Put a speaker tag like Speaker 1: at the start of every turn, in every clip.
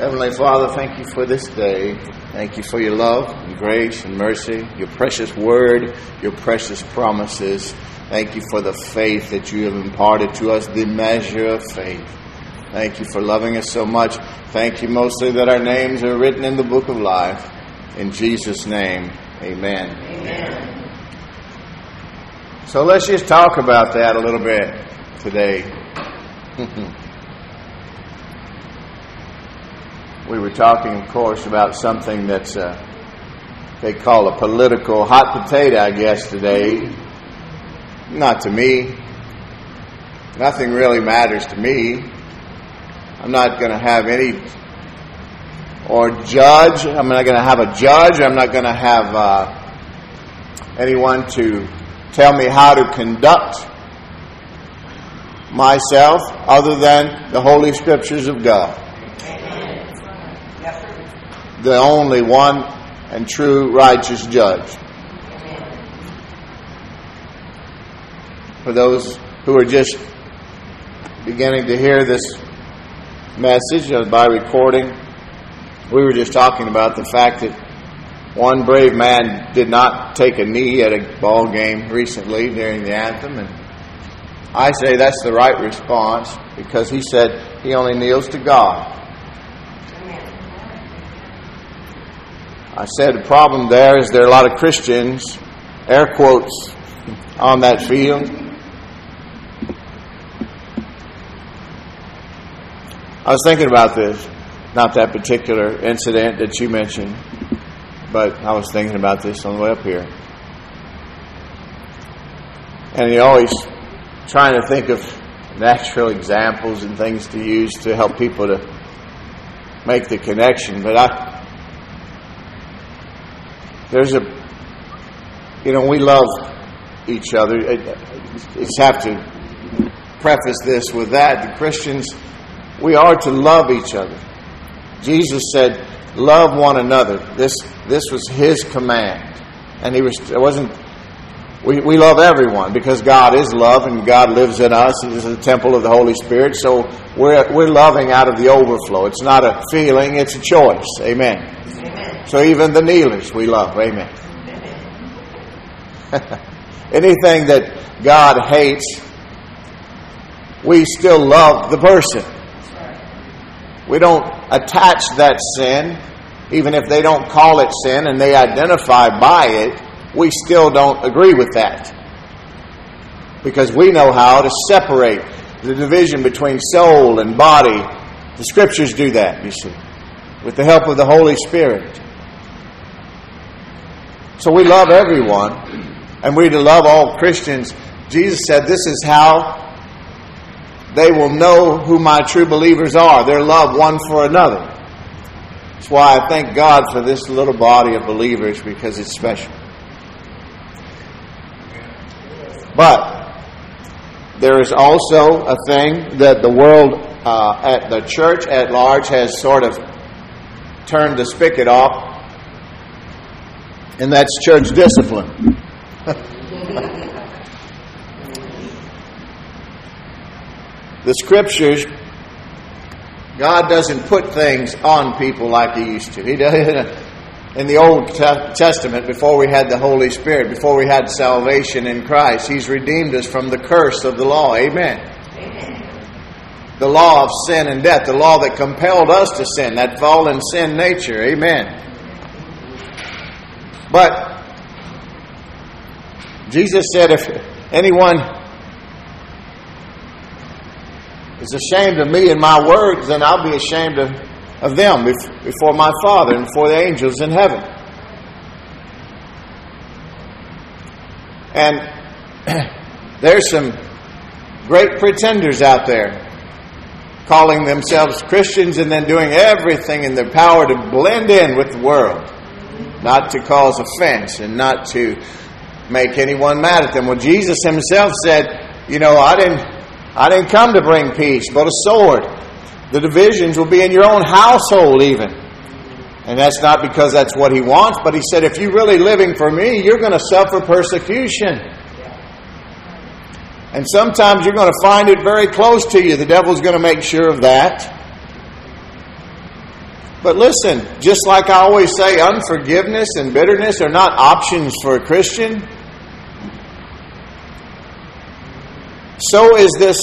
Speaker 1: Heavenly Father, thank you for this day. Thank you for your love and grace and mercy, your precious word, your precious promises. Thank you for the faith that you have imparted to us, the measure of faith. Thank you for loving us so much. Thank you mostly that our names are written in the book of life. In Jesus' name, amen. Amen. So let's just talk about that a little bit today. we were talking, of course, about something that's uh, they call a political hot potato, I guess, today. Not to me. Nothing really matters to me. I'm not going to have any or judge. I'm not going to have a judge. I'm not going to have uh, anyone to tell me how to conduct myself other than the Holy Scriptures of God. The only one and true righteous judge. For those who are just beginning to hear this message by recording, we were just talking about the fact that one brave man did not take a knee at a ball game recently during the anthem, and I say that's the right response because he said he only kneels to God. I said the problem there is there are a lot of Christians, air quotes, on that field. I was thinking about this, not that particular incident that you mentioned. But I was thinking about this on the way up here. And you're always trying to think of natural examples and things to use to help people to make the connection. But I, there's a, you know, we love each other. I just have to preface this with that. The Christians, we are to love each other. Jesus said, love one another. This, this was his command. And he was, it wasn't, we, we love everyone because God is love and God lives in us. It is a temple of the Holy Spirit. So we're, we're loving out of the overflow. It's not a feeling, it's a choice. Amen. Amen. So even the kneelers we love. Amen. Anything that God hates, we still love the person. We don't attach that sin, even if they don't call it sin and they identify by it, we still don't agree with that. Because we know how to separate the division between soul and body. The scriptures do that, you see, with the help of the Holy Spirit. So we love everyone, and we're love all Christians. Jesus said this is how they will know who my true believers are. Their love one for another. That's why I thank God for this little body of believers because it's special. But there is also a thing that the world, uh, at the church at large, has sort of turned the spigot off, and that's church discipline. the scriptures, God doesn't put things on people like He used to. He doesn't. in the Old Testament, before we had the Holy Spirit, before we had salvation in Christ, He's redeemed us from the curse of the law. Amen. Amen. The law of sin and death, the law that compelled us to sin, that fallen sin nature. Amen. But Jesus said, if anyone is ashamed of me and my words, then I'll be ashamed of, of them before my Father and before the angels in heaven. And there's some great pretenders out there calling themselves Christians and then doing everything in their power to blend in with the world, not to cause offense and not to make anyone mad at them. Well, Jesus himself said, You know, I didn't I didn't come to bring peace, but a sword. The divisions will be in your own household, even. And that's not because that's what he wants, but he said, if you're really living for me, you're going to suffer persecution. And sometimes you're going to find it very close to you. The devil's going to make sure of that. But listen, just like I always say, unforgiveness and bitterness are not options for a Christian. So is this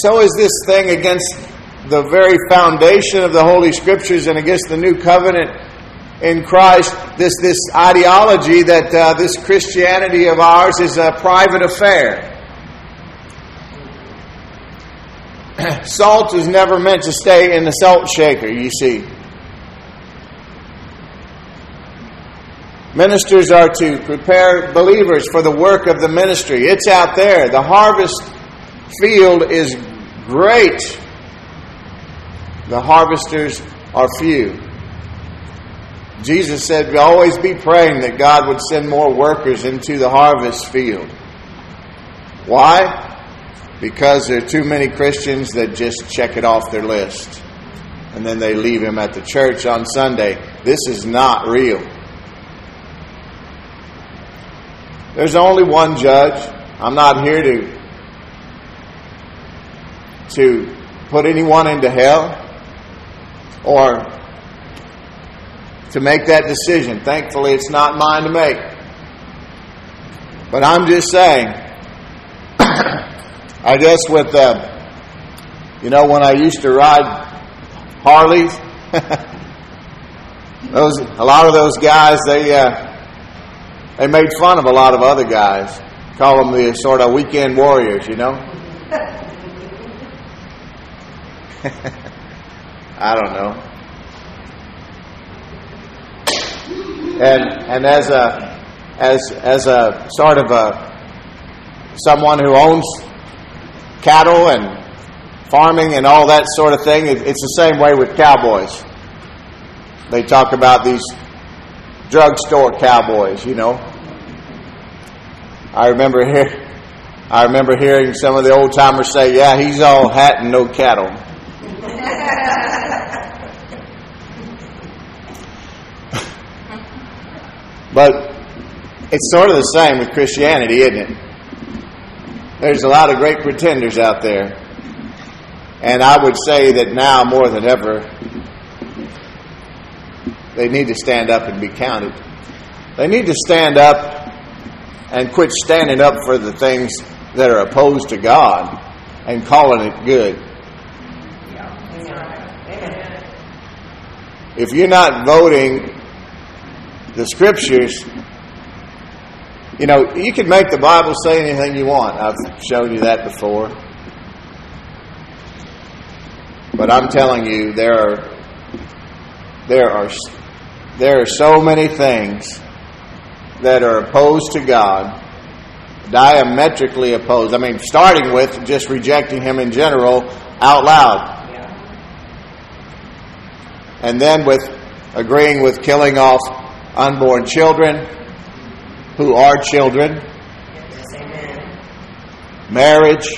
Speaker 1: so is this thing against the very foundation of the Holy Scriptures and against the new covenant in Christ. This, this ideology that uh, this Christianity of ours is a private affair. salt is never meant to stay in the salt shaker, you see. Ministers are to prepare believers for the work of the ministry. It's out there. The harvest field is great. The harvesters are few. Jesus said, always be praying that God would send more workers into the harvest field. Why? Because there are too many Christians that just check it off their list. And then they leave him at the church on Sunday. This is not real. There's only one judge. I'm not here to to put anyone into hell or to make that decision. Thankfully, it's not mine to make. But I'm just saying, I guess with, uh, you know, when I used to ride Harleys, those a lot of those guys they uh, they made fun of a lot of other guys, call them the sort of weekend warriors, you know. I don't know. And and as a as as a sort of a someone who owns cattle and farming and all that sort of thing, it's the same way with cowboys. They talk about these drugstore cowboys, you know. I remember here I remember hearing some of the old timers say, "Yeah, he's all hat and no cattle." But it's sort of the same with Christianity, isn't it? There's a lot of great pretenders out there. And I would say that now more than ever, they need to stand up and be counted. They need to stand up and quit standing up for the things that are opposed to God and calling it good. If you're not voting the scriptures, you know, you can make the Bible say anything you want. I've shown you that before. But I'm telling you, there are there are there are so many things that are opposed to God, diametrically opposed. I mean, starting with just rejecting Him in general out loud, and then with agreeing with killing off unborn children who are children, marriage,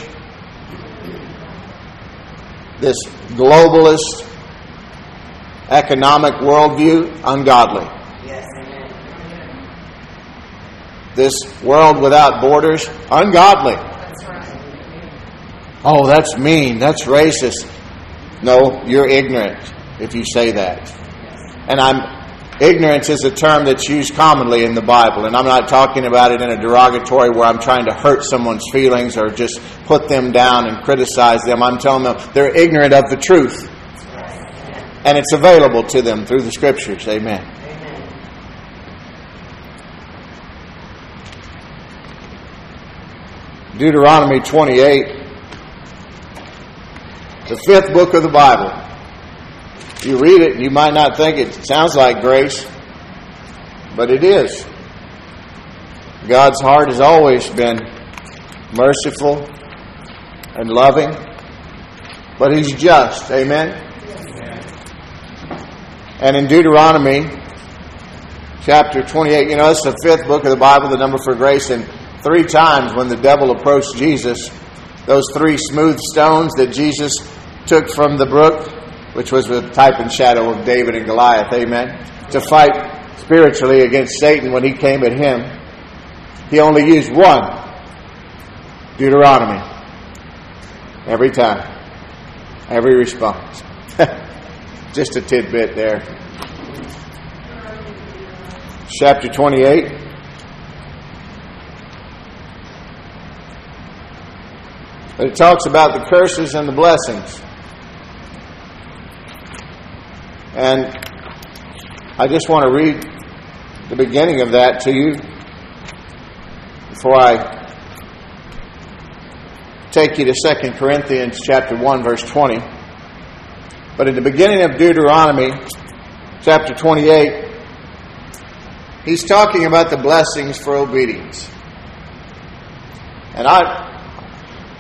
Speaker 1: this globalist economic worldview, ungodly. This world without borders, ungodly. Oh, that's mean. That's racist. No, you're ignorant if you say that. And I'm Ignorance is a term that's used commonly in the Bible, and I'm not talking about it in a derogatory where I'm trying to hurt someone's feelings or just put them down and criticize them. I'm telling them they're ignorant of the truth. And it's available to them through the scriptures. Amen. Deuteronomy 28, the fifth book of the Bible. You read it, and you might not think it sounds like grace, but it is. God's heart has always been merciful and loving, but He's just. Amen? And in Deuteronomy chapter 28, you know, it's the fifth book of the Bible, the number for grace, and three times when the devil approached Jesus, those three smooth stones that Jesus took from the brook, which was the type and shadow of David and Goliath, amen, to fight spiritually against Satan when he came at him. He only used one Deuteronomy every time, every response. Just a tidbit there. Chapter 28. But it talks about the curses and the blessings. And I just want to read the beginning of that to you before I take you to 2 Corinthians chapter 1 verse 20. But in the beginning of Deuteronomy chapter 28, he's talking about the blessings for obedience. And I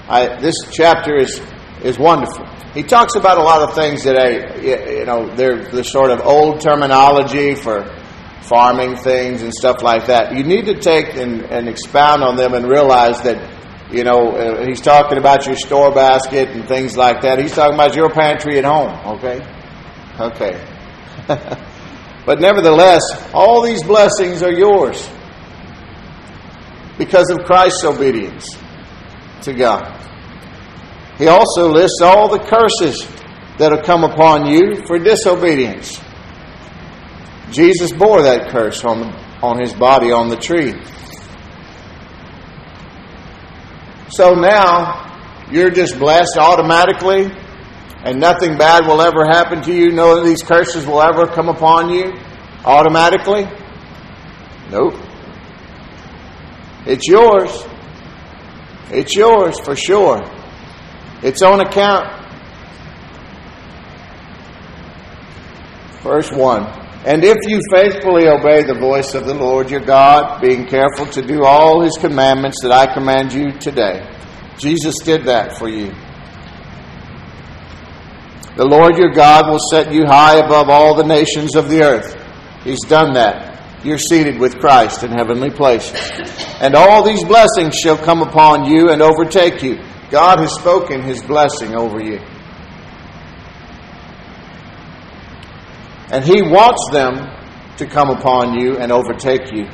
Speaker 1: I, this chapter is, is wonderful. He talks about a lot of things that I, you know, they're the sort of old terminology for farming things and stuff like that. You need to take and, and expound on them and realize that, you know, uh, he's talking about your store basket and things like that. He's talking about your pantry at home, okay? Okay. but nevertheless, all these blessings are yours because of Christ's obedience to God. He also lists all the curses that have come upon you for disobedience. Jesus bore that curse on, on his body on the tree. So now you're just blessed automatically and nothing bad will ever happen to you. None of these curses will ever come upon you automatically. Nope. It's yours. It's yours for sure. Its own account. Verse 1 And if you faithfully obey the voice of the Lord your God, being careful to do all his commandments that I command you today, Jesus did that for you. The Lord your God will set you high above all the nations of the earth. He's done that you're seated with Christ in heavenly places. And all these blessings shall come upon you and overtake you. God has spoken his blessing over you. And he wants them to come upon you and overtake you.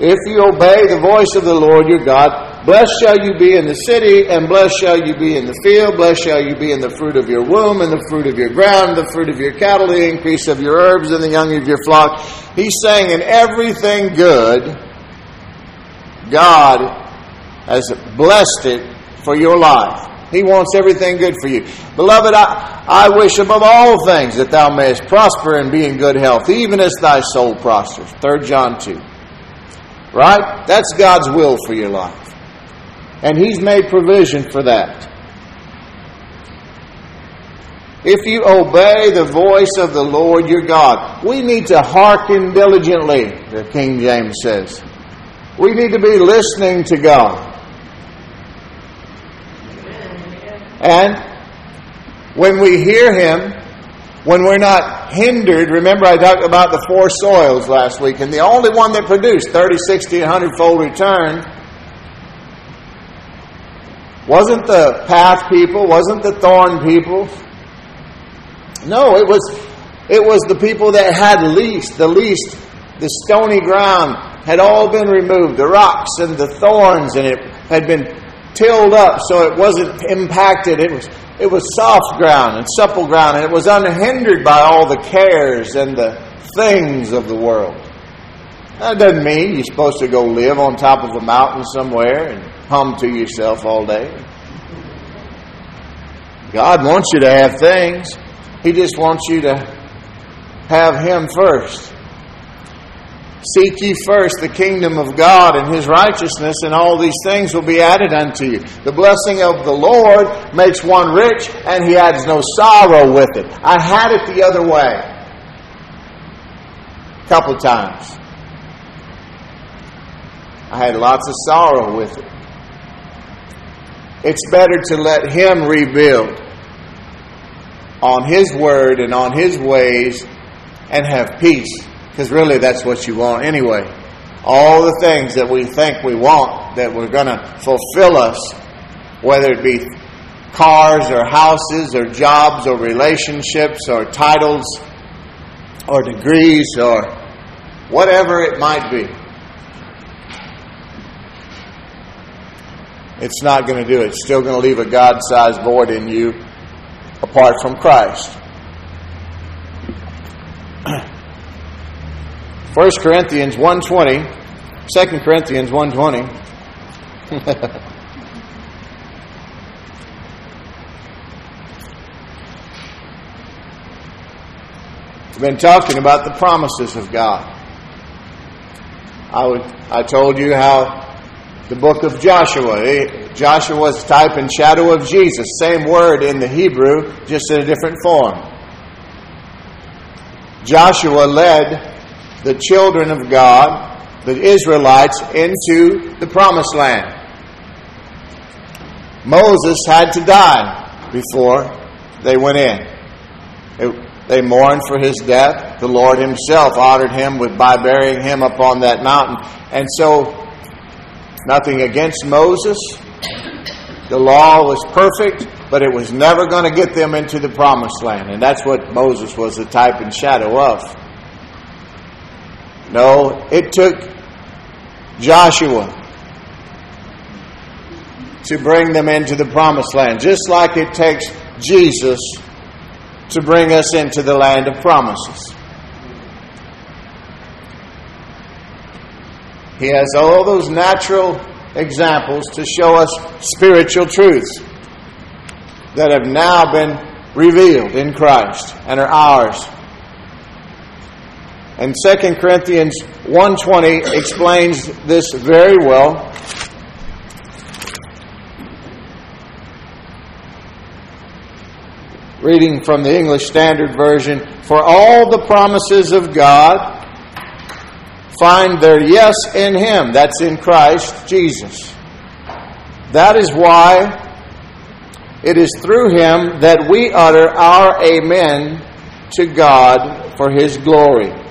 Speaker 1: If you obey the voice of the Lord your God, Blessed shall you be in the city, and blessed shall you be in the field. Blessed shall you be in the fruit of your womb, and the fruit of your ground, the fruit of your cattle, the increase of your herbs, and the young of your flock. He's saying, in everything good, God has blessed it for your life. He wants everything good for you. Beloved, I, I wish above all things that thou mayest prosper and be in good health, even as thy soul prospers. 3 John 2. Right? That's God's will for your life. And He's made provision for that. If you obey the voice of the Lord your God, we need to hearken diligently, the King James says. We need to be listening to God. And when we hear Him, when we're not hindered, remember I talked about the four soils last week, and the only one that produced 30, 60, 100 fold return wasn't the path people, wasn't the thorn people. No, it was it was the people that had least, the least, the stony ground had all been removed, the rocks and the thorns, and it had been tilled up so it wasn't impacted. It was it was soft ground and supple ground, and it was unhindered by all the cares and the things of the world. That doesn't mean you're supposed to go live on top of a mountain somewhere and hum to yourself all day. God wants you to have things. He just wants you to have Him first. Seek ye first the kingdom of God and His righteousness, and all these things will be added unto you. The blessing of the Lord makes one rich, and He adds no sorrow with it. I had it the other way. A couple times. I had lots of sorrow with it. It's better to let Him rebuild on His Word and on His ways and have peace. Because really, that's what you want anyway. All the things that we think we want that we're going to fulfill us, whether it be cars or houses or jobs or relationships or titles or degrees or whatever it might be. It's not going to do it. It's still going to leave a God sized void in you apart from Christ. 1 Corinthians 1.20, 2 Corinthians 1.20. We've been talking about the promises of God. I, would, I told you how the book of Joshua, eh, Joshua type and shadow of Jesus. Same word in the Hebrew, just in a different form. Joshua led the children of God, the Israelites, into the promised land. Moses had to die before they went in. It, they mourned for his death. The Lord himself honored him with, by burying him upon that mountain. And so, nothing against Moses. The law was perfect, but it was never going to get them into the promised land. And that's what Moses was a type and shadow of. No, it took Joshua to bring them into the promised land, just like it takes Jesus to bring us into the land of promises. He has all those natural examples to show us spiritual truths that have now been revealed in Christ and are ours. And 2 Corinthians 1:20 explains this very well. Reading from the English Standard Version, for all the promises of God find their yes in him, that's in Christ Jesus. That is why it is through him that we utter our amen to God for his glory.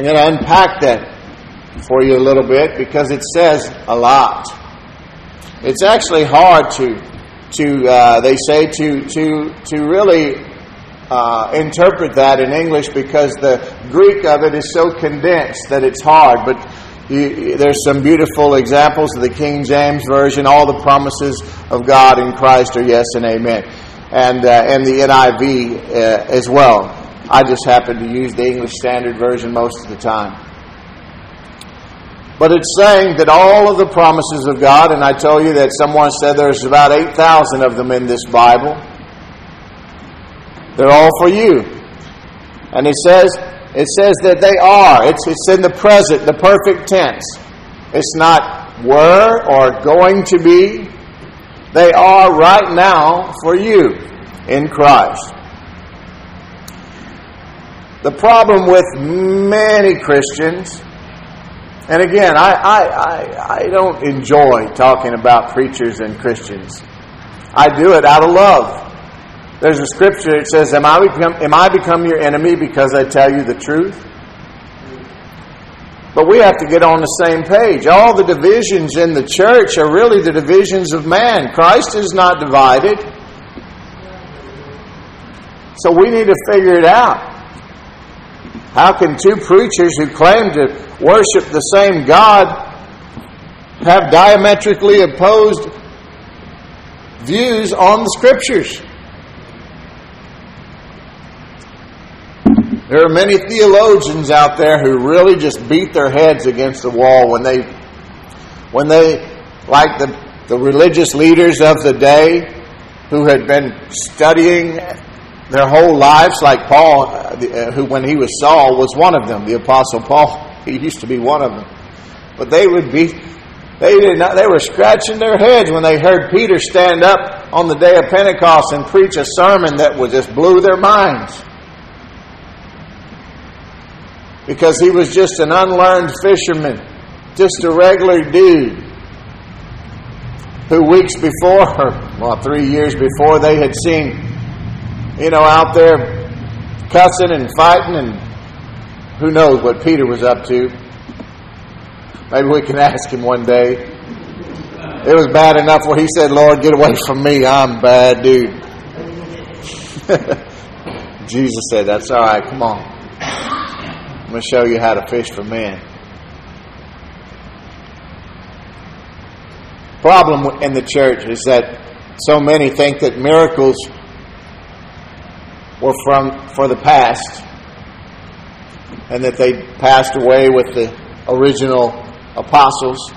Speaker 1: I'm going to unpack that for you a little bit because it says a lot. It's actually hard to, to uh, they say, to, to, to really uh, interpret that in English because the Greek of it is so condensed that it's hard. But you, there's some beautiful examples of the King James Version. All the promises of God in Christ are yes and amen. And, uh, and the NIV uh, as well. I just happen to use the English Standard Version most of the time. But it's saying that all of the promises of God, and I tell you that someone said there's about 8,000 of them in this Bible, they're all for you. And it says, it says that they are. It's, it's in the present, the perfect tense. It's not were or going to be. They are right now for you in Christ. The problem with many Christians, and again, I, I, I, I, don't enjoy talking about preachers and Christians. I do it out of love. There's a scripture that says, Am I become, am I become your enemy because I tell you the truth? But we have to get on the same page. All the divisions in the church are really the divisions of man. Christ is not divided. So we need to figure it out. How can two preachers who claim to worship the same God have diametrically opposed views on the Scriptures? There are many theologians out there who really just beat their heads against the wall when they, when they, like the, the religious leaders of the day who had been studying their whole lives, like Paul, uh, uh, who when he was Saul was one of them, the Apostle Paul. He used to be one of them. But they would be, they did not, they were scratching their heads when they heard Peter stand up on the day of Pentecost and preach a sermon that would just blew their minds. Because he was just an unlearned fisherman, just a regular dude who weeks before, well, three years before, they had seen you know, out there cussing and fighting, and who knows what Peter was up to. Maybe we can ask him one day. It was bad enough where he said, Lord, get away from me. I'm bad dude. Jesus said, That's all right. Come on. I'm going to show you how to fish for men. Problem in the church is that so many think that miracles were from for the past and that they passed away with the original apostles.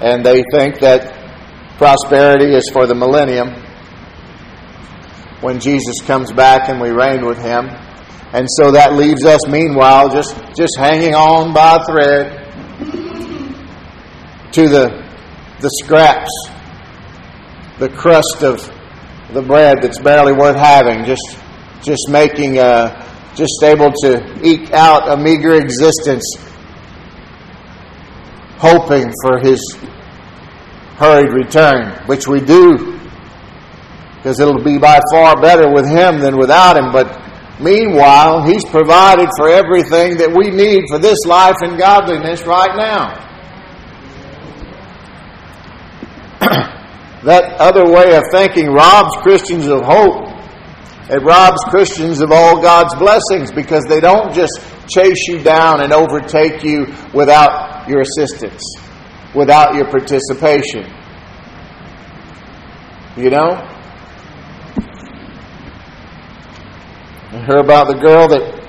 Speaker 1: And they think that prosperity is for the millennium when Jesus comes back and we reign with him. And so that leaves us meanwhile just just hanging on by a thread to the the scraps the crust of the bread that's barely worth having, just just making a, uh, just able to eke out a meager existence, hoping for his hurried return, which we do, because it'll be by far better with him than without him. But meanwhile, he's provided for everything that we need for this life and godliness right now. That other way of thinking robs Christians of hope. It robs Christians of all God's blessings because they don't just chase you down and overtake you without your assistance, without your participation. You know? I heard about the girl that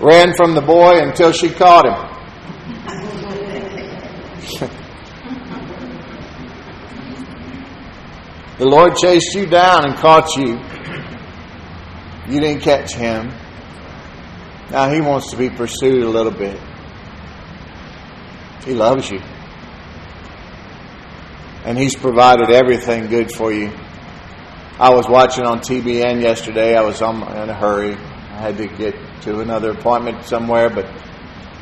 Speaker 1: ran from the boy until she caught him. The Lord chased you down and caught you. You didn't catch him. Now he wants to be pursued a little bit. He loves you. And he's provided everything good for you. I was watching on TBN yesterday. I was in a hurry. I had to get to another appointment somewhere, but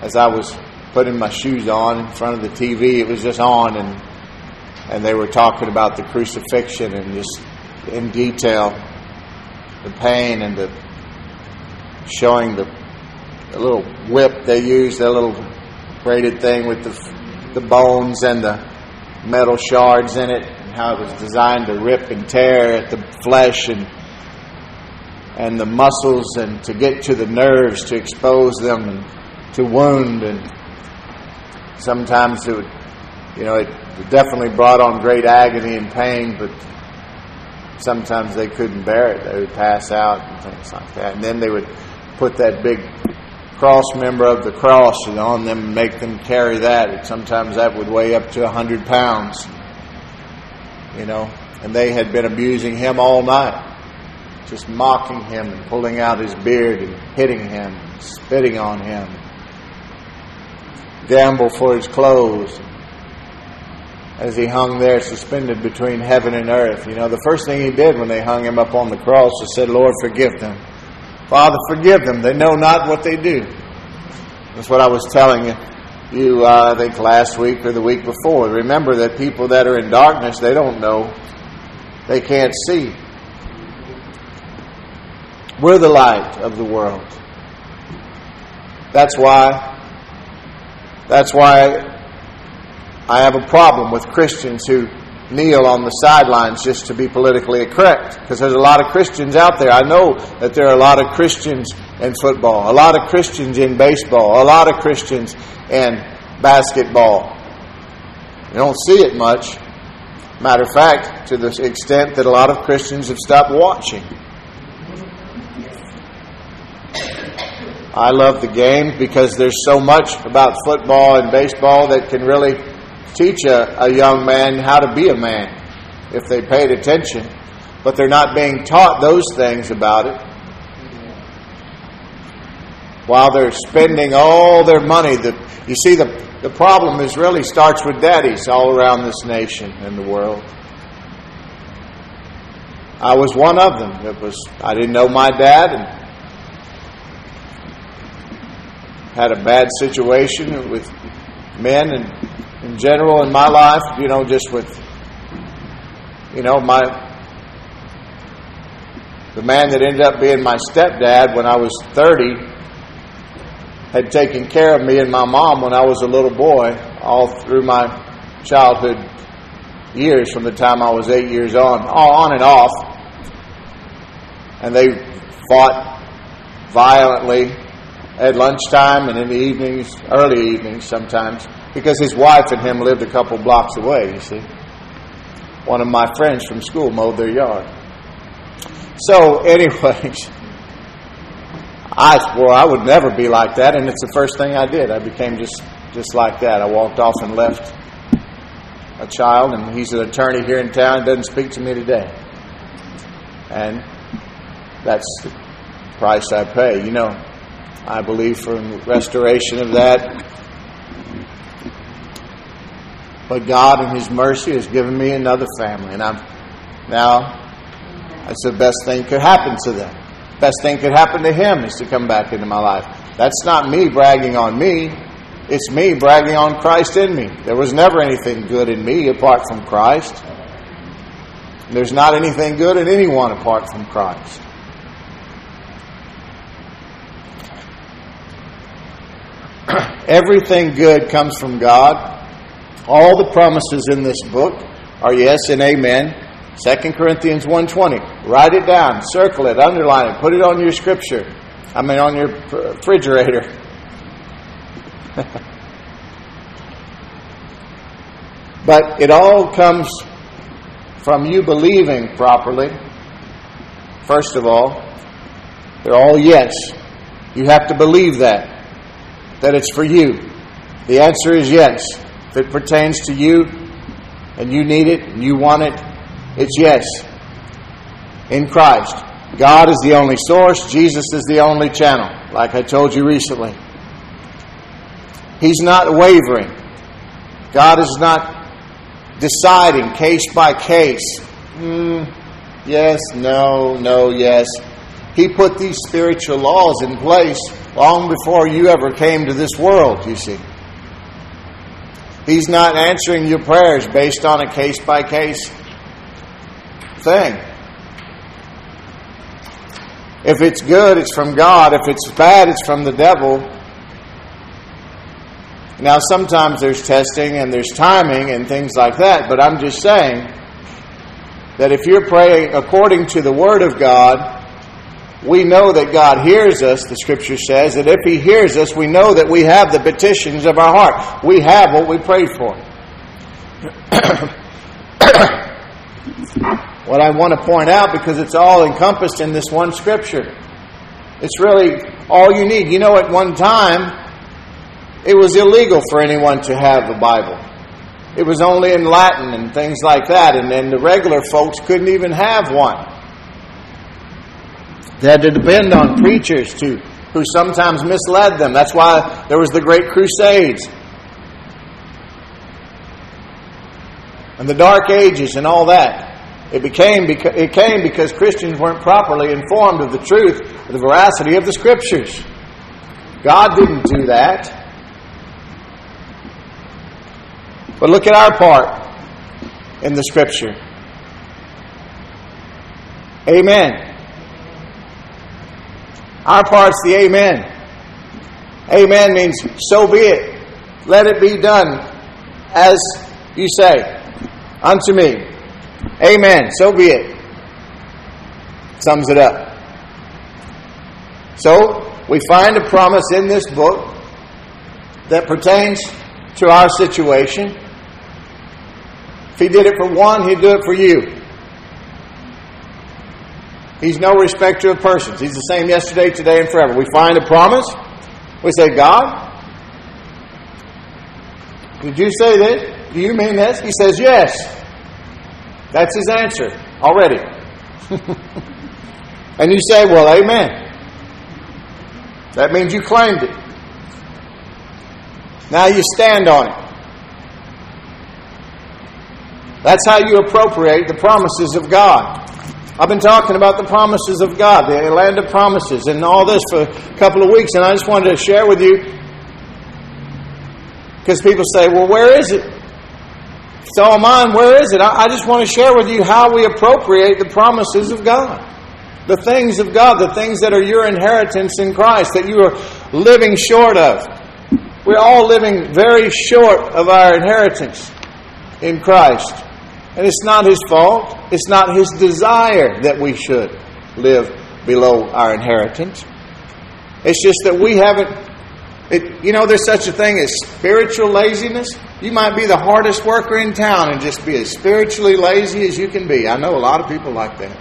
Speaker 1: as I was putting my shoes on in front of the TV, it was just on and and they were talking about the crucifixion and just in detail the pain and the showing the, the little whip they used, that little braided thing with the, the bones and the metal shards in it, and how it was designed to rip and tear at the flesh and and the muscles and to get to the nerves to expose them and to wound and sometimes it would you know it it definitely brought on great agony and pain, but sometimes they couldn't bear it. They would pass out and things like that. And then they would put that big cross member of the cross on them and make them carry that. And sometimes that would weigh up to a hundred pounds. You know, and they had been abusing him all night, just mocking him and pulling out his beard and hitting him, and spitting on him, gamble for his clothes, as he hung there suspended between heaven and earth. You know, the first thing he did when they hung him up on the cross was said, Lord, forgive them. Father, forgive them. They know not what they do. That's what I was telling you, you uh, I think last week or the week before. Remember that people that are in darkness, they don't know. They can't see. We're the light of the world. That's why that's why I have a problem with Christians who kneel on the sidelines just to be politically correct. Because there's a lot of Christians out there. I know that there are a lot of Christians in football, a lot of Christians in baseball, a lot of Christians in basketball. You don't see it much. Matter of fact, to the extent that a lot of Christians have stopped watching. I love the game because there's so much about football and baseball that can really teach a, a young man how to be a man if they paid attention, but they're not being taught those things about it. While they're spending all their money, that you see the the problem is really starts with daddies all around this nation and the world. I was one of them. It was I didn't know my dad and had a bad situation with men and in general in my life, you know, just with, you know, my, the man that ended up being my stepdad when I was 30 had taken care of me and my mom when I was a little boy all through my childhood years from the time I was eight years on, on and off. And they fought violently at lunchtime and in the evenings, early evenings sometimes because his wife and him lived a couple blocks away, you see. One of my friends from school mowed their yard. So, anyways, I swore I would never be like that, and it's the first thing I did. I became just just like that. I walked off and left a child, and he's an attorney here in town. Doesn't speak to me today, and that's the price I pay. You know, I believe for restoration of that. But God, in His mercy, has given me another family, and I'm now. That's the best thing could happen to them. Best thing could happen to him is to come back into my life. That's not me bragging on me. It's me bragging on Christ in me. There was never anything good in me apart from Christ. There's not anything good in anyone apart from Christ. Everything good comes from God. All the promises in this book are yes and amen. 2 Corinthians 1.20. Write it down, circle it, underline it, put it on your scripture. I mean, on your refrigerator. but it all comes from you believing properly. First of all, they're all yes. You have to believe that, that it's for you. The answer is yes. It pertains to you and you need it and you want it, it's yes. In Christ. God is the only source, Jesus is the only channel, like I told you recently. He's not wavering. God is not deciding case by case. Mm, yes, no, no, yes. He put these spiritual laws in place long before you ever came to this world, you see. He's not answering your prayers based on a case by case thing. If it's good, it's from God. If it's bad, it's from the devil. Now, sometimes there's testing and there's timing and things like that, but I'm just saying that if you're praying according to the Word of God, we know that God hears us, the Scripture says, that if He hears us, we know that we have the petitions of our heart. We have what we prayed for. what I want to point out because it's all encompassed in this one scripture. It's really all you need. You know, at one time, it was illegal for anyone to have a Bible. It was only in Latin and things like that, and then the regular folks couldn't even have one. They had to depend on preachers to who sometimes misled them. That's why there was the Great Crusades. And the Dark Ages and all that. It became it came because Christians weren't properly informed of the truth, of the veracity of the Scriptures. God didn't do that. But look at our part in the Scripture. Amen. Our part's the amen. Amen means so be it. Let it be done as you say unto me. Amen. So be it. Sums it up. So, we find a promise in this book that pertains to our situation. If He did it for one, He'd do it for you. He's no respecter of persons. He's the same yesterday, today, and forever. We find a promise. We say, God, did you say this? Do you mean this? He says, Yes. That's his answer already. and you say, Well, amen. That means you claimed it. Now you stand on it. That's how you appropriate the promises of God. I've been talking about the promises of God, the land of promises, and all this for a couple of weeks, and I just wanted to share with you because people say, Well, where is it? So am I, where is it? I, I just want to share with you how we appropriate the promises of God. The things of God, the things that are your inheritance in Christ, that you are living short of. We're all living very short of our inheritance in Christ. And it's not His fault. It's not His desire that we should live below our inheritance. It's just that we haven't it, you know, there's such a thing as spiritual laziness. You might be the hardest worker in town and just be as spiritually lazy as you can be. I know a lot of people like that.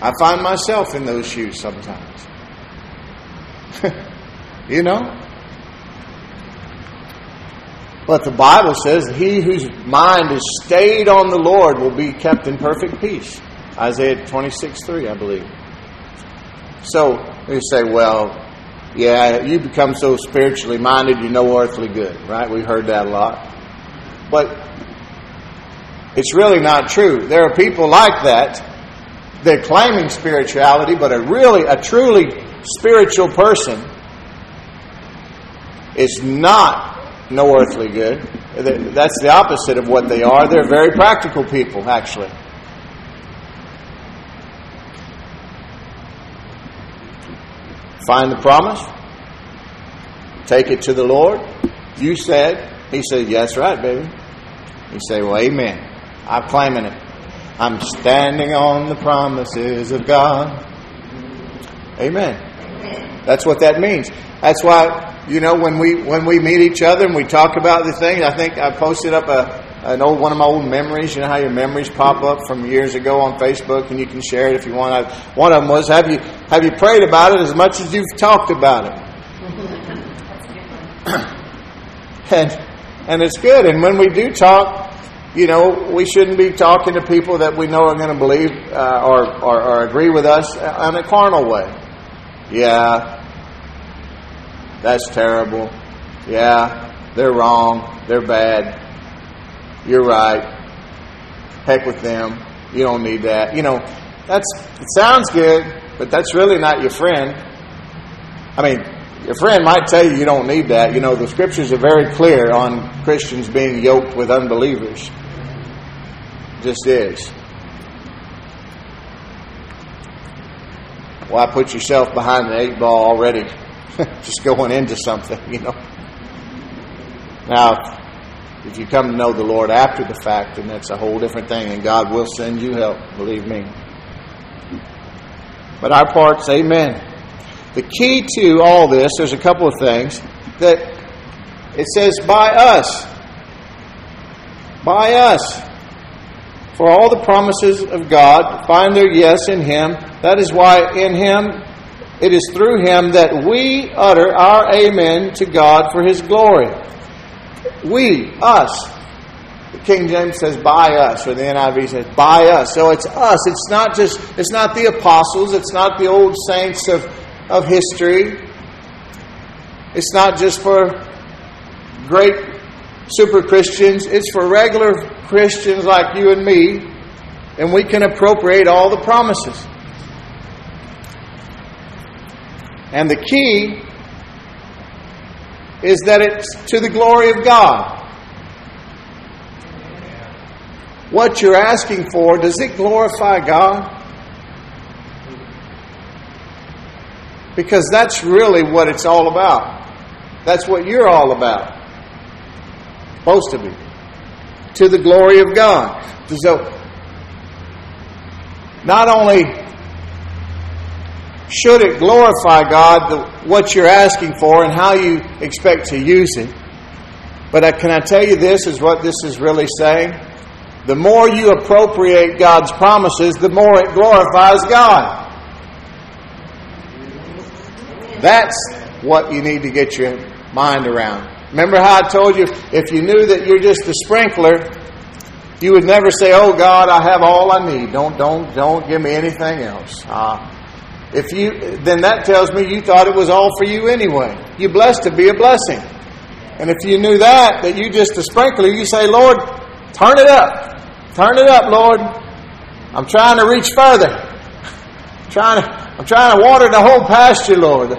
Speaker 1: I find myself in those shoes sometimes. you know? But the Bible says, He whose mind is stayed on the Lord will be kept in perfect peace. Isaiah 26 3, I believe. So you say, well, yeah, you become so spiritually minded, you know earthly good, right? We've heard that a lot. But it's really not true. There are people like that. They're claiming spirituality, but a really, a truly spiritual person is not no earthly good. That's the opposite of what they are. They're very practical people, actually. Find the promise, take it to the Lord. You said, He said, Yes, right, baby. You say, Well, amen. I'm claiming it. I'm standing on the promises of God. Amen. That's what that means. That's why, you know, when we when we meet each other and we talk about the thing, I think I posted up a an old one of my old memories. You know how your memories pop up from years ago on Facebook, and you can share it if you want. One of them was, "Have you have you prayed about it as much as you've talked about it?" and and it's good. And when we do talk, you know, we shouldn't be talking to people that we know are going to believe uh, or, or, or agree with us in a carnal way. Yeah, that's terrible. Yeah, they're wrong. They're bad. You're right. Heck with them. You don't need that. You know, that's it sounds good, but that's really not your friend. I mean, your friend might tell you you don't need that. You know, the scriptures are very clear on Christians being yoked with unbelievers. Just is. Why put yourself behind the eight ball already? just going into something, you know. Now, if you come to know the Lord after the fact, then that's a whole different thing, and God will send you help, believe me. But our part's amen. The key to all this, there's a couple of things that it says by us. By us. For all the promises of God find their yes in Him. That is why in Him it is through him that we utter our amen to God for his glory. We, us. The King James says by us, or the NIV says by us. So it's us. It's not just, it's not the apostles, it's not the old saints of, of history. It's not just for great super Christians, it's for regular Christians like you and me, and we can appropriate all the promises. And the key is that it's to the glory of God. What you're asking for, does it glorify God? Because that's really what it's all about. That's what you're all about. Supposed to be. To the glory of God. So, not only should it glorify God, the, what you're asking for and how you expect to use it. But uh, can I tell you this is what this is really saying? The more you appropriate God's promises, the more it glorifies God. That's what you need to get your mind around. Remember how I told you if you knew that you're just a sprinkler, you would never say, "Oh God, I have all I need. Don't don't don't give me anything else." Uh, if you, then that tells me you thought it was all for you anyway. You're blessed to be a blessing. And if you knew that, that you just a sprinkler, you say, Lord, turn it up. Turn it up, Lord. I'm trying to reach further. I'm trying to, I'm trying to water the whole pasture, Lord.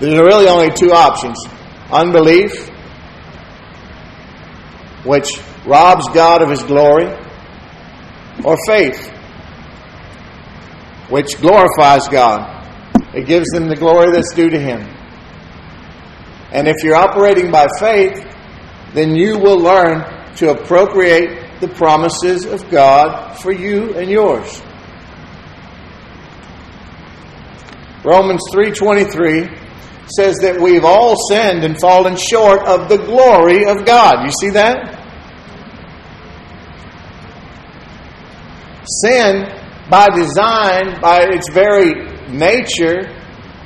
Speaker 1: There's really only two options unbelief which robs God of his glory, or faith, which glorifies God. It gives him the glory that's due to him. And if you're operating by faith, then you will learn to appropriate the promises of God for you and yours. Romans 3:23 says that we've all sinned and fallen short of the glory of God. You see that? Sin, by design, by its very nature,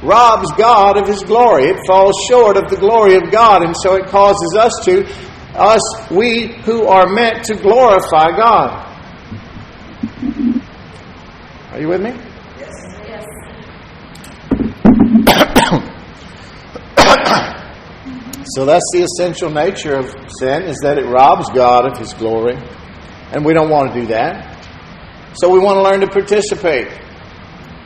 Speaker 1: robs God of His glory. It falls short of the glory of God, and so it causes us to, us, we who are meant to glorify God. Are you with me? so that's the essential nature of sin is that it robs God of his glory. And we don't want to do that. So we want to learn to participate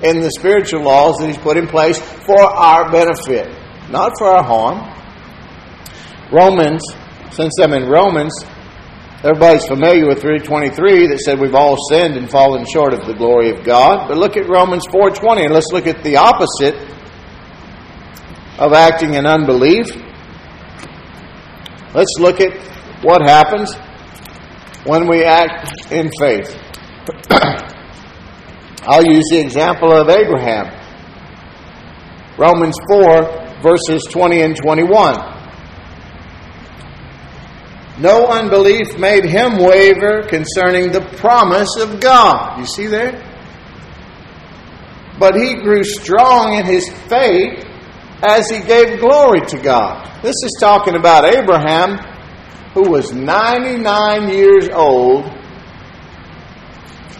Speaker 1: in the spiritual laws that he's put in place for our benefit, not for our harm. Romans, since I'm in Romans, everybody's familiar with 323 that said we've all sinned and fallen short of the glory of God. But look at Romans 4:20 and let's look at the opposite of acting in unbelief. Let's look at what happens when we act in faith. I'll use the example of Abraham. Romans 4, verses 20 and 21. No unbelief made him waver concerning the promise of God. You see there? But he grew strong in his faith as he gave glory to God. This is talking about Abraham, who was 99 years old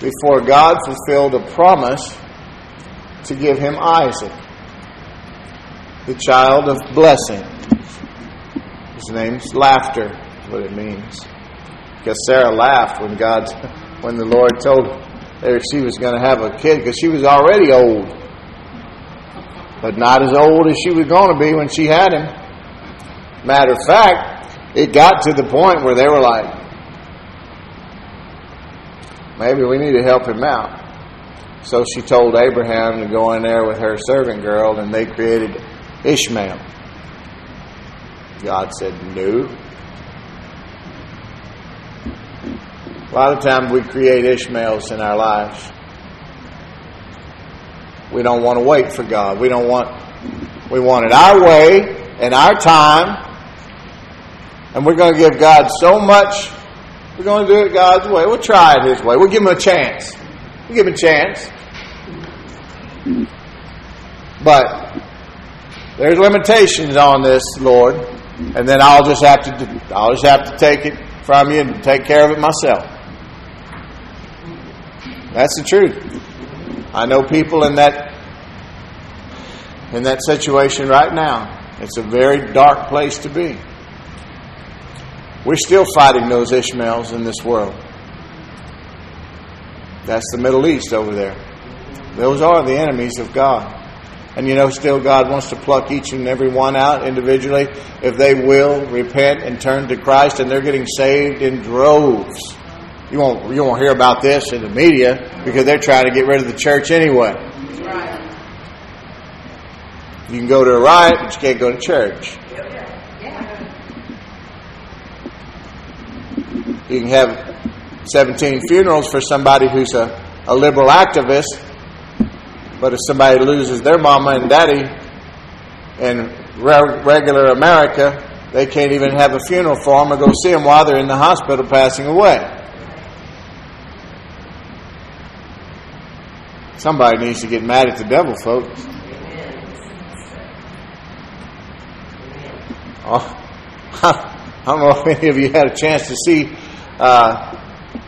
Speaker 1: before God fulfilled a promise to give him Isaac, the child of blessing. His name's laughter, what it means. Because Sarah laughed when God, when the Lord told her she was going to have a kid, because she was already old, but not as old as she was going to be when she had him. Matter of fact, it got to the point where they were like, maybe we need to help him out. So she told Abraham to go in there with her servant girl, and they created Ishmael. God said, No. A lot of times we create Ishmaels in our lives. We don't want to wait for God. We don't want, we want it our way and our time. And we're going to give God so much we're going to do it God's way. We'll try it His way. We'll give Him a chance. We'll give Him a chance. But there's limitations on this, Lord, and then I'll just have to I'll just have to take it from you and take care of it myself. That's the truth. I know people in that in that situation right now. It's a very dark place to be. We're still fighting those Ishmaels in this world. That's the Middle East over there. Those are the enemies of God. And you know, still God wants to pluck each and every one out individually if they will repent and turn to Christ, and they're getting saved in droves. You won't, you won't hear about this in the media because they're trying to get rid of the church anyway. You can go to a riot, but you can't go to church. You can have 17 funerals for somebody who's a, a liberal activist, but if somebody loses their mama and daddy in re- regular America, they can't even have a funeral for them or go see them while they're in the hospital passing away. Somebody needs to get mad at the devil, folks. Oh, I don't know if any of you had a chance to see uh,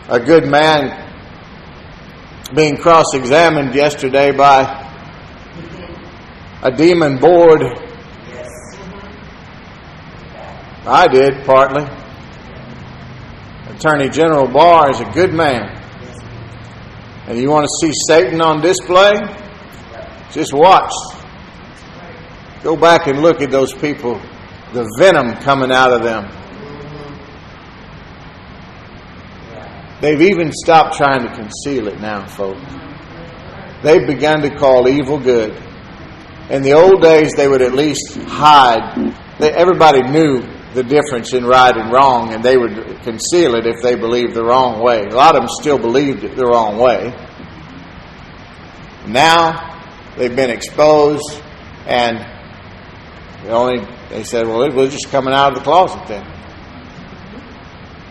Speaker 1: a good man being cross examined yesterday by a demon board. I did, partly. Attorney General Barr is a good man. And you want to see Satan on display? Just watch. Go back and look at those people, the venom coming out of them. They've even stopped trying to conceal it now, folks. They've begun to call evil good. In the old days, they would at least hide. They, everybody knew the difference in right and wrong, and they would conceal it if they believed the wrong way. A lot of them still believed it the wrong way. Now, they've been exposed, and The only they said, well, we're just coming out of the closet then,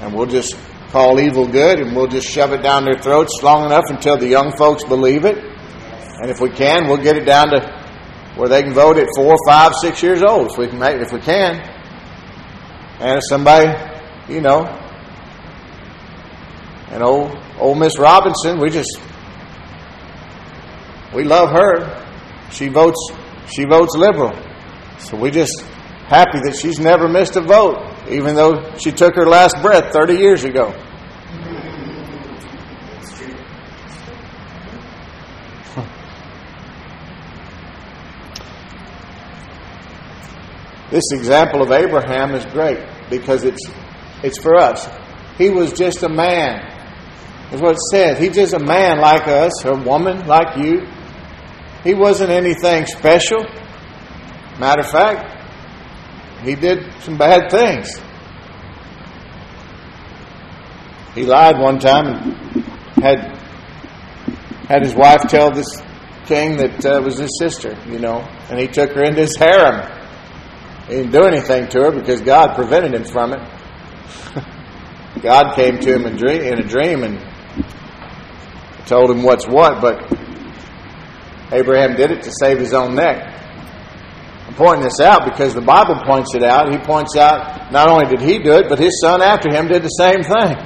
Speaker 1: and we'll just call evil good, and we'll just shove it down their throats long enough until the young folks believe it, and if we can, we'll get it down to where they can vote at four, five, six years old if we can make if we can. And if somebody, you know, and old old Miss Robinson, we just we love her. She votes she votes liberal. So we just happy that she's never missed a vote, even though she took her last breath 30 years ago. This example of Abraham is great because it's it's for us. He was just a man. Is what it says. He's just a man like us, a woman like you. He wasn't anything special. Matter of fact, he did some bad things. He lied one time and had had his wife tell this king that uh, was his sister, you know, and he took her into his harem. He didn't do anything to her because God prevented him from it. God came to him in, dream, in a dream and told him what's what, but Abraham did it to save his own neck. I'm pointing this out because the Bible points it out. He points out not only did he do it, but his son after him did the same thing.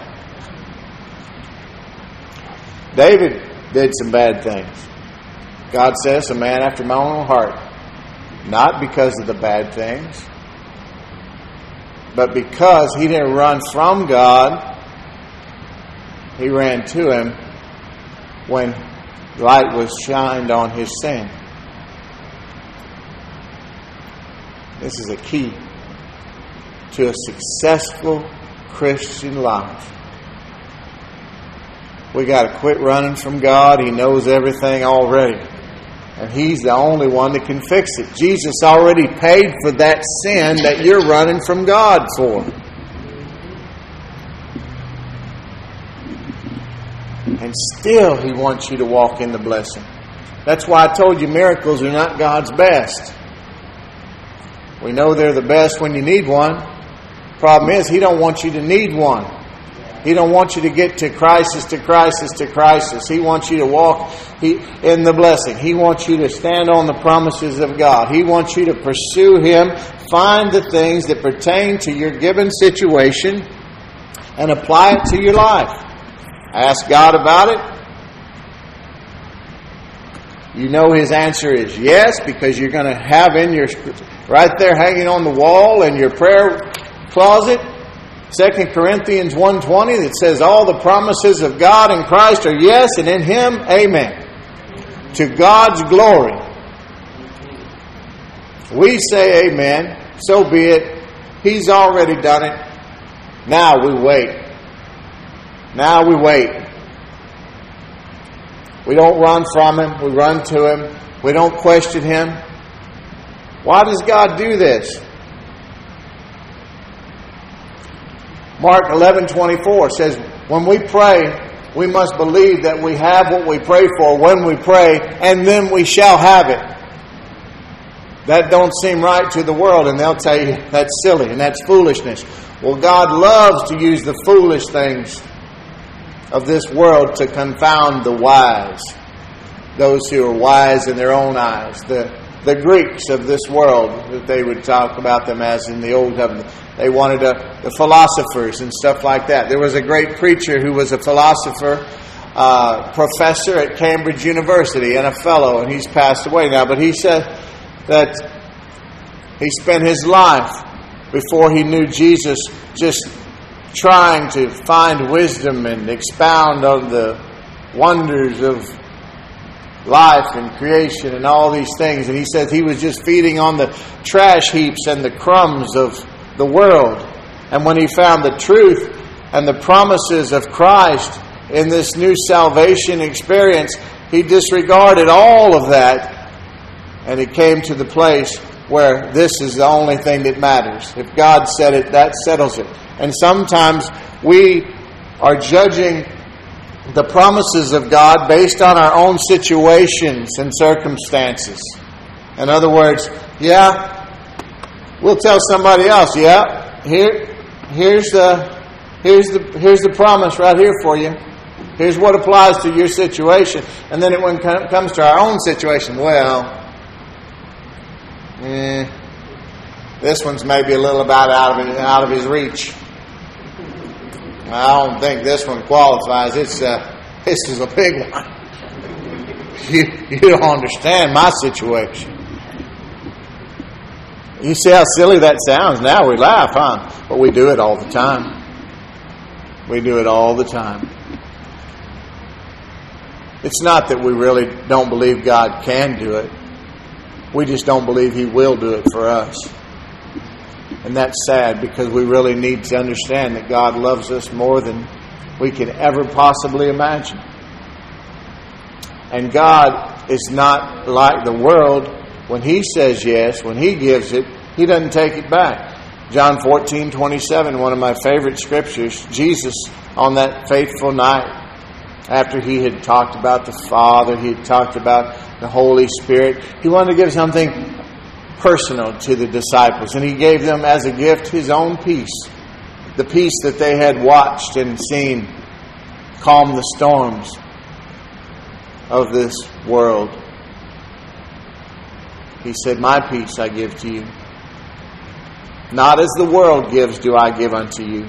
Speaker 1: David did some bad things. God says, a man after my own heart. Not because of the bad things, but because he didn't run from God, he ran to him when light was shined on his sin. This is a key to a successful Christian life. We got to quit running from God. He knows everything already. And He's the only one that can fix it. Jesus already paid for that sin that you're running from God for. And still, He wants you to walk in the blessing. That's why I told you miracles are not God's best. We know they're the best when you need one. Problem is, He don't want you to need one. He don't want you to get to crisis to crisis to crisis. He wants you to walk in the blessing. He wants you to stand on the promises of God. He wants you to pursue Him, find the things that pertain to your given situation, and apply it to your life. Ask God about it. You know His answer is yes because you're going to have in your right there hanging on the wall in your prayer closet 2 Corinthians 1.20 that says all the promises of God in Christ are yes and in Him, amen. To God's glory. We say amen, so be it. He's already done it. Now we wait. Now we wait. We don't run from Him, we run to Him. We don't question Him. Why does God do this? Mark 11:24 says, "When we pray, we must believe that we have what we pray for when we pray, and then we shall have it." That don't seem right to the world, and they'll tell you that's silly and that's foolishness. Well, God loves to use the foolish things of this world to confound the wise, those who are wise in their own eyes. The the Greeks of this world, that they would talk about them as in the Old Covenant. They wanted a, the philosophers and stuff like that. There was a great preacher who was a philosopher, uh, professor at Cambridge University, and a fellow, and he's passed away now. But he said that he spent his life before he knew Jesus just trying to find wisdom and expound on the wonders of life and creation and all these things. And he says he was just feeding on the trash heaps and the crumbs of the world. And when he found the truth and the promises of Christ in this new salvation experience, he disregarded all of that and he came to the place where this is the only thing that matters. If God said it, that settles it. And sometimes we are judging the promises of God based on our own situations and circumstances. In other words, yeah, we'll tell somebody else, yeah, here, here's the, here's the, here's the promise right here for you. Here's what applies to your situation. And then when it comes to our own situation, well, eh, this one's maybe a little about out of, out of his reach. I don't think this one qualifies. It's uh, this is a big one. You, you don't understand my situation. You see how silly that sounds? Now we laugh, huh? But we do it all the time. We do it all the time. It's not that we really don't believe God can do it. We just don't believe He will do it for us. And that's sad because we really need to understand that God loves us more than we can ever possibly imagine. And God is not like the world. When He says yes, when He gives it, He doesn't take it back. John 14, 27, one of my favorite scriptures, Jesus on that faithful night after he had talked about the Father, he had talked about the Holy Spirit. He wanted to give something personal to the disciples, and he gave them as a gift his own peace the peace that they had watched and seen calm the storms of this world. He said, My peace I give to you. Not as the world gives, do I give unto you.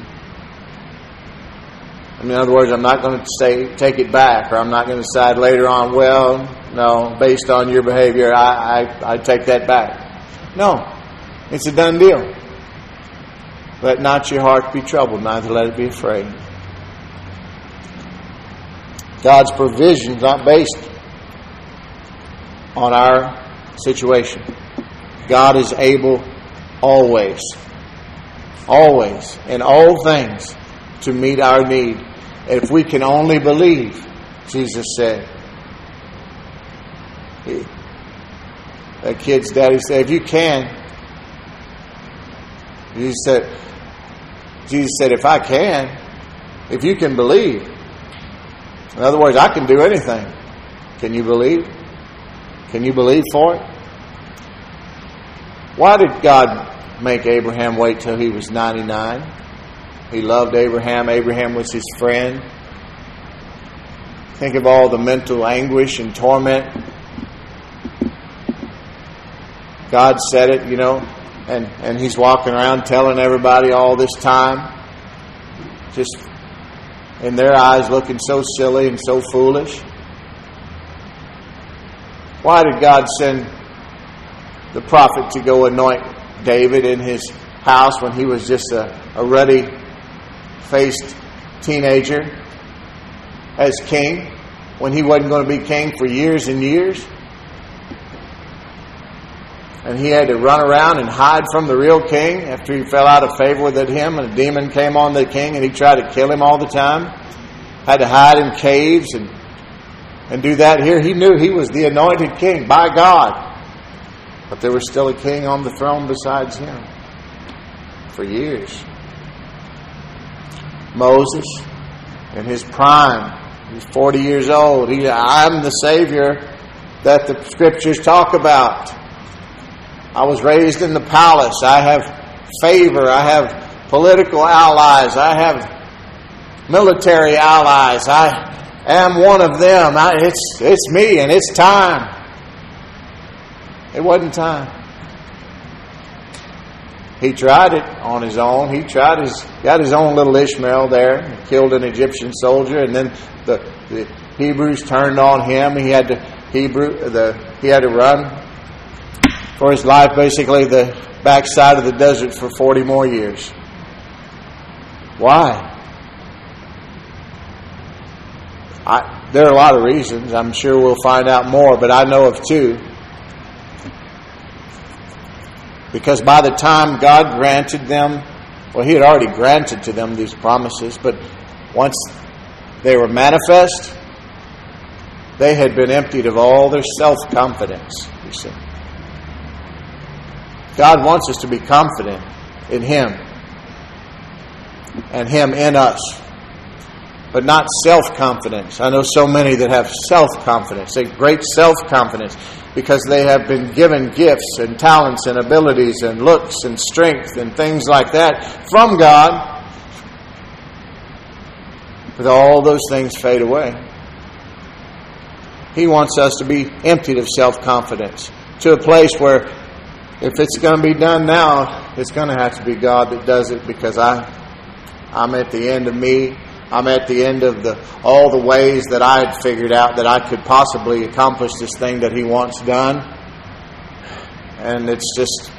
Speaker 1: In other words, I'm not going to say take it back, or I'm not going to decide later on. Well, no, based on your behavior, I, I, I take that back. No, it's a done deal. Let not your heart be troubled, neither let it be afraid. God's provision is not based on our situation. God is able always, always, in all things to meet our need. If we can only believe, Jesus said. That kid's daddy said, if you can, Jesus said, Jesus said, if I can, if you can believe. In other words, I can do anything. Can you believe? Can you believe for it? Why did God make Abraham wait till he was 99? He loved Abraham. Abraham was his friend. Think of all the mental anguish and torment. God said it, you know, and, and he's walking around telling everybody all this time. Just in their eyes looking so silly and so foolish. Why did God send the prophet to go anoint David in his house when he was just a, a ruddy faced teenager as king when he wasn't going to be king for years and years. And he had to run around and hide from the real king after he fell out of favor with him and a demon came on the king and he tried to kill him all the time. Had to hide in caves and and do that here. He knew he was the anointed king by God. But there was still a king on the throne besides him for years. Moses in his prime. He's 40 years old. He, I'm the Savior that the scriptures talk about. I was raised in the palace. I have favor. I have political allies. I have military allies. I am one of them. I, it's, it's me and it's time. It wasn't time. He tried it on his own. He tried his got his own little Ishmael there, killed an Egyptian soldier, and then the, the Hebrews turned on him. He had to Hebrew the he had to run for his life, basically the backside of the desert for forty more years. Why? I, there are a lot of reasons. I'm sure we'll find out more, but I know of two. Because by the time God granted them, well, He had already granted to them these promises, but once they were manifest, they had been emptied of all their self confidence, you see. God wants us to be confident in Him and Him in us. But not self confidence. I know so many that have self confidence. They great self confidence because they have been given gifts and talents and abilities and looks and strength and things like that from God. But all those things fade away. He wants us to be emptied of self confidence to a place where if it's going to be done now, it's going to have to be God that does it because I, I'm at the end of me. I'm at the end of the all the ways that I had figured out that I could possibly accomplish this thing that He wants done, and it's just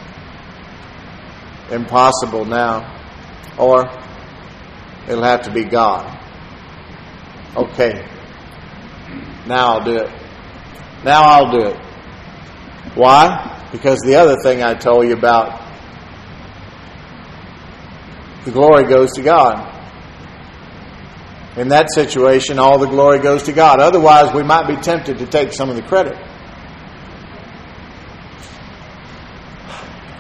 Speaker 1: impossible now. Or it'll have to be God. Okay, now I'll do it. Now I'll do it. Why? Because the other thing I told you about, the glory goes to God. In that situation, all the glory goes to God. Otherwise, we might be tempted to take some of the credit.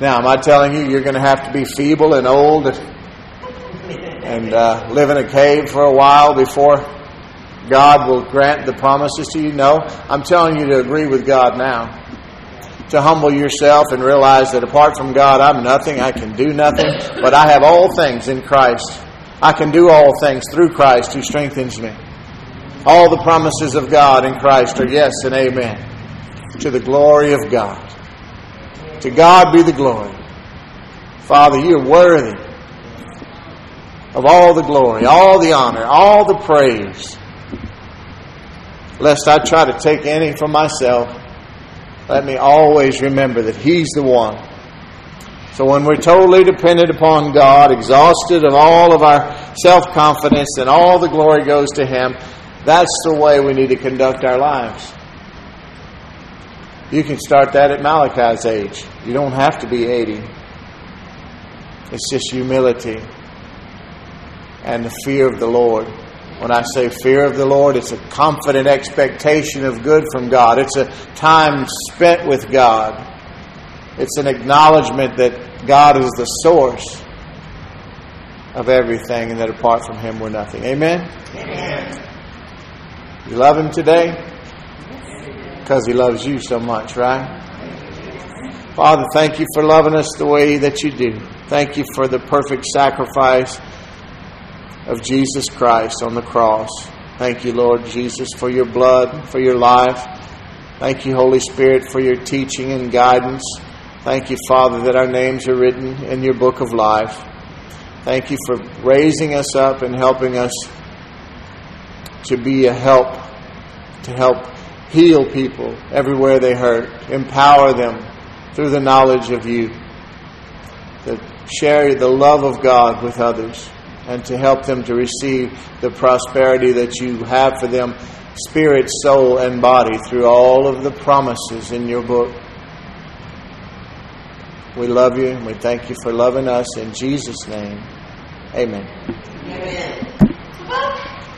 Speaker 1: Now, am I telling you you're going to have to be feeble and old and uh, live in a cave for a while before God will grant the promises to you? No. I'm telling you to agree with God now to humble yourself and realize that apart from God, I'm nothing. I can do nothing, but I have all things in Christ. I can do all things through Christ who strengthens me. All the promises of God in Christ are yes and amen to the glory of God. To God be the glory. Father, you're worthy of all the glory, all the honor, all the praise. Lest I try to take any for myself let me always remember that He's the one. So when we're totally dependent upon God, exhausted of all of our self confidence, and all the glory goes to Him, that's the way we need to conduct our lives. You can start that at Malachi's age. You don't have to be 80. It's just humility and the fear of the Lord. When I say fear of the Lord, it's a confident expectation of good from God. It's a time spent with God. It's an acknowledgement that God is the source of everything and that apart from Him we're nothing. Amen? Amen. You love Him today? Because He loves you so much, right? Father, thank you for loving us the way that you do. Thank you for the perfect sacrifice of Jesus Christ on the cross. Thank you, Lord Jesus, for your blood, for your life. Thank you, Holy Spirit, for your teaching and guidance. Thank you, Father, that our names are written in your book of life. Thank you for raising us up and helping us to be a help, to help heal people everywhere they hurt, empower them through the knowledge of you, to share the love of God with others and to help them to receive the prosperity that you have for them, spirit, soul, and body, through all of the promises in your book. We love you and we thank you for loving us. In Jesus' name, amen. Amen.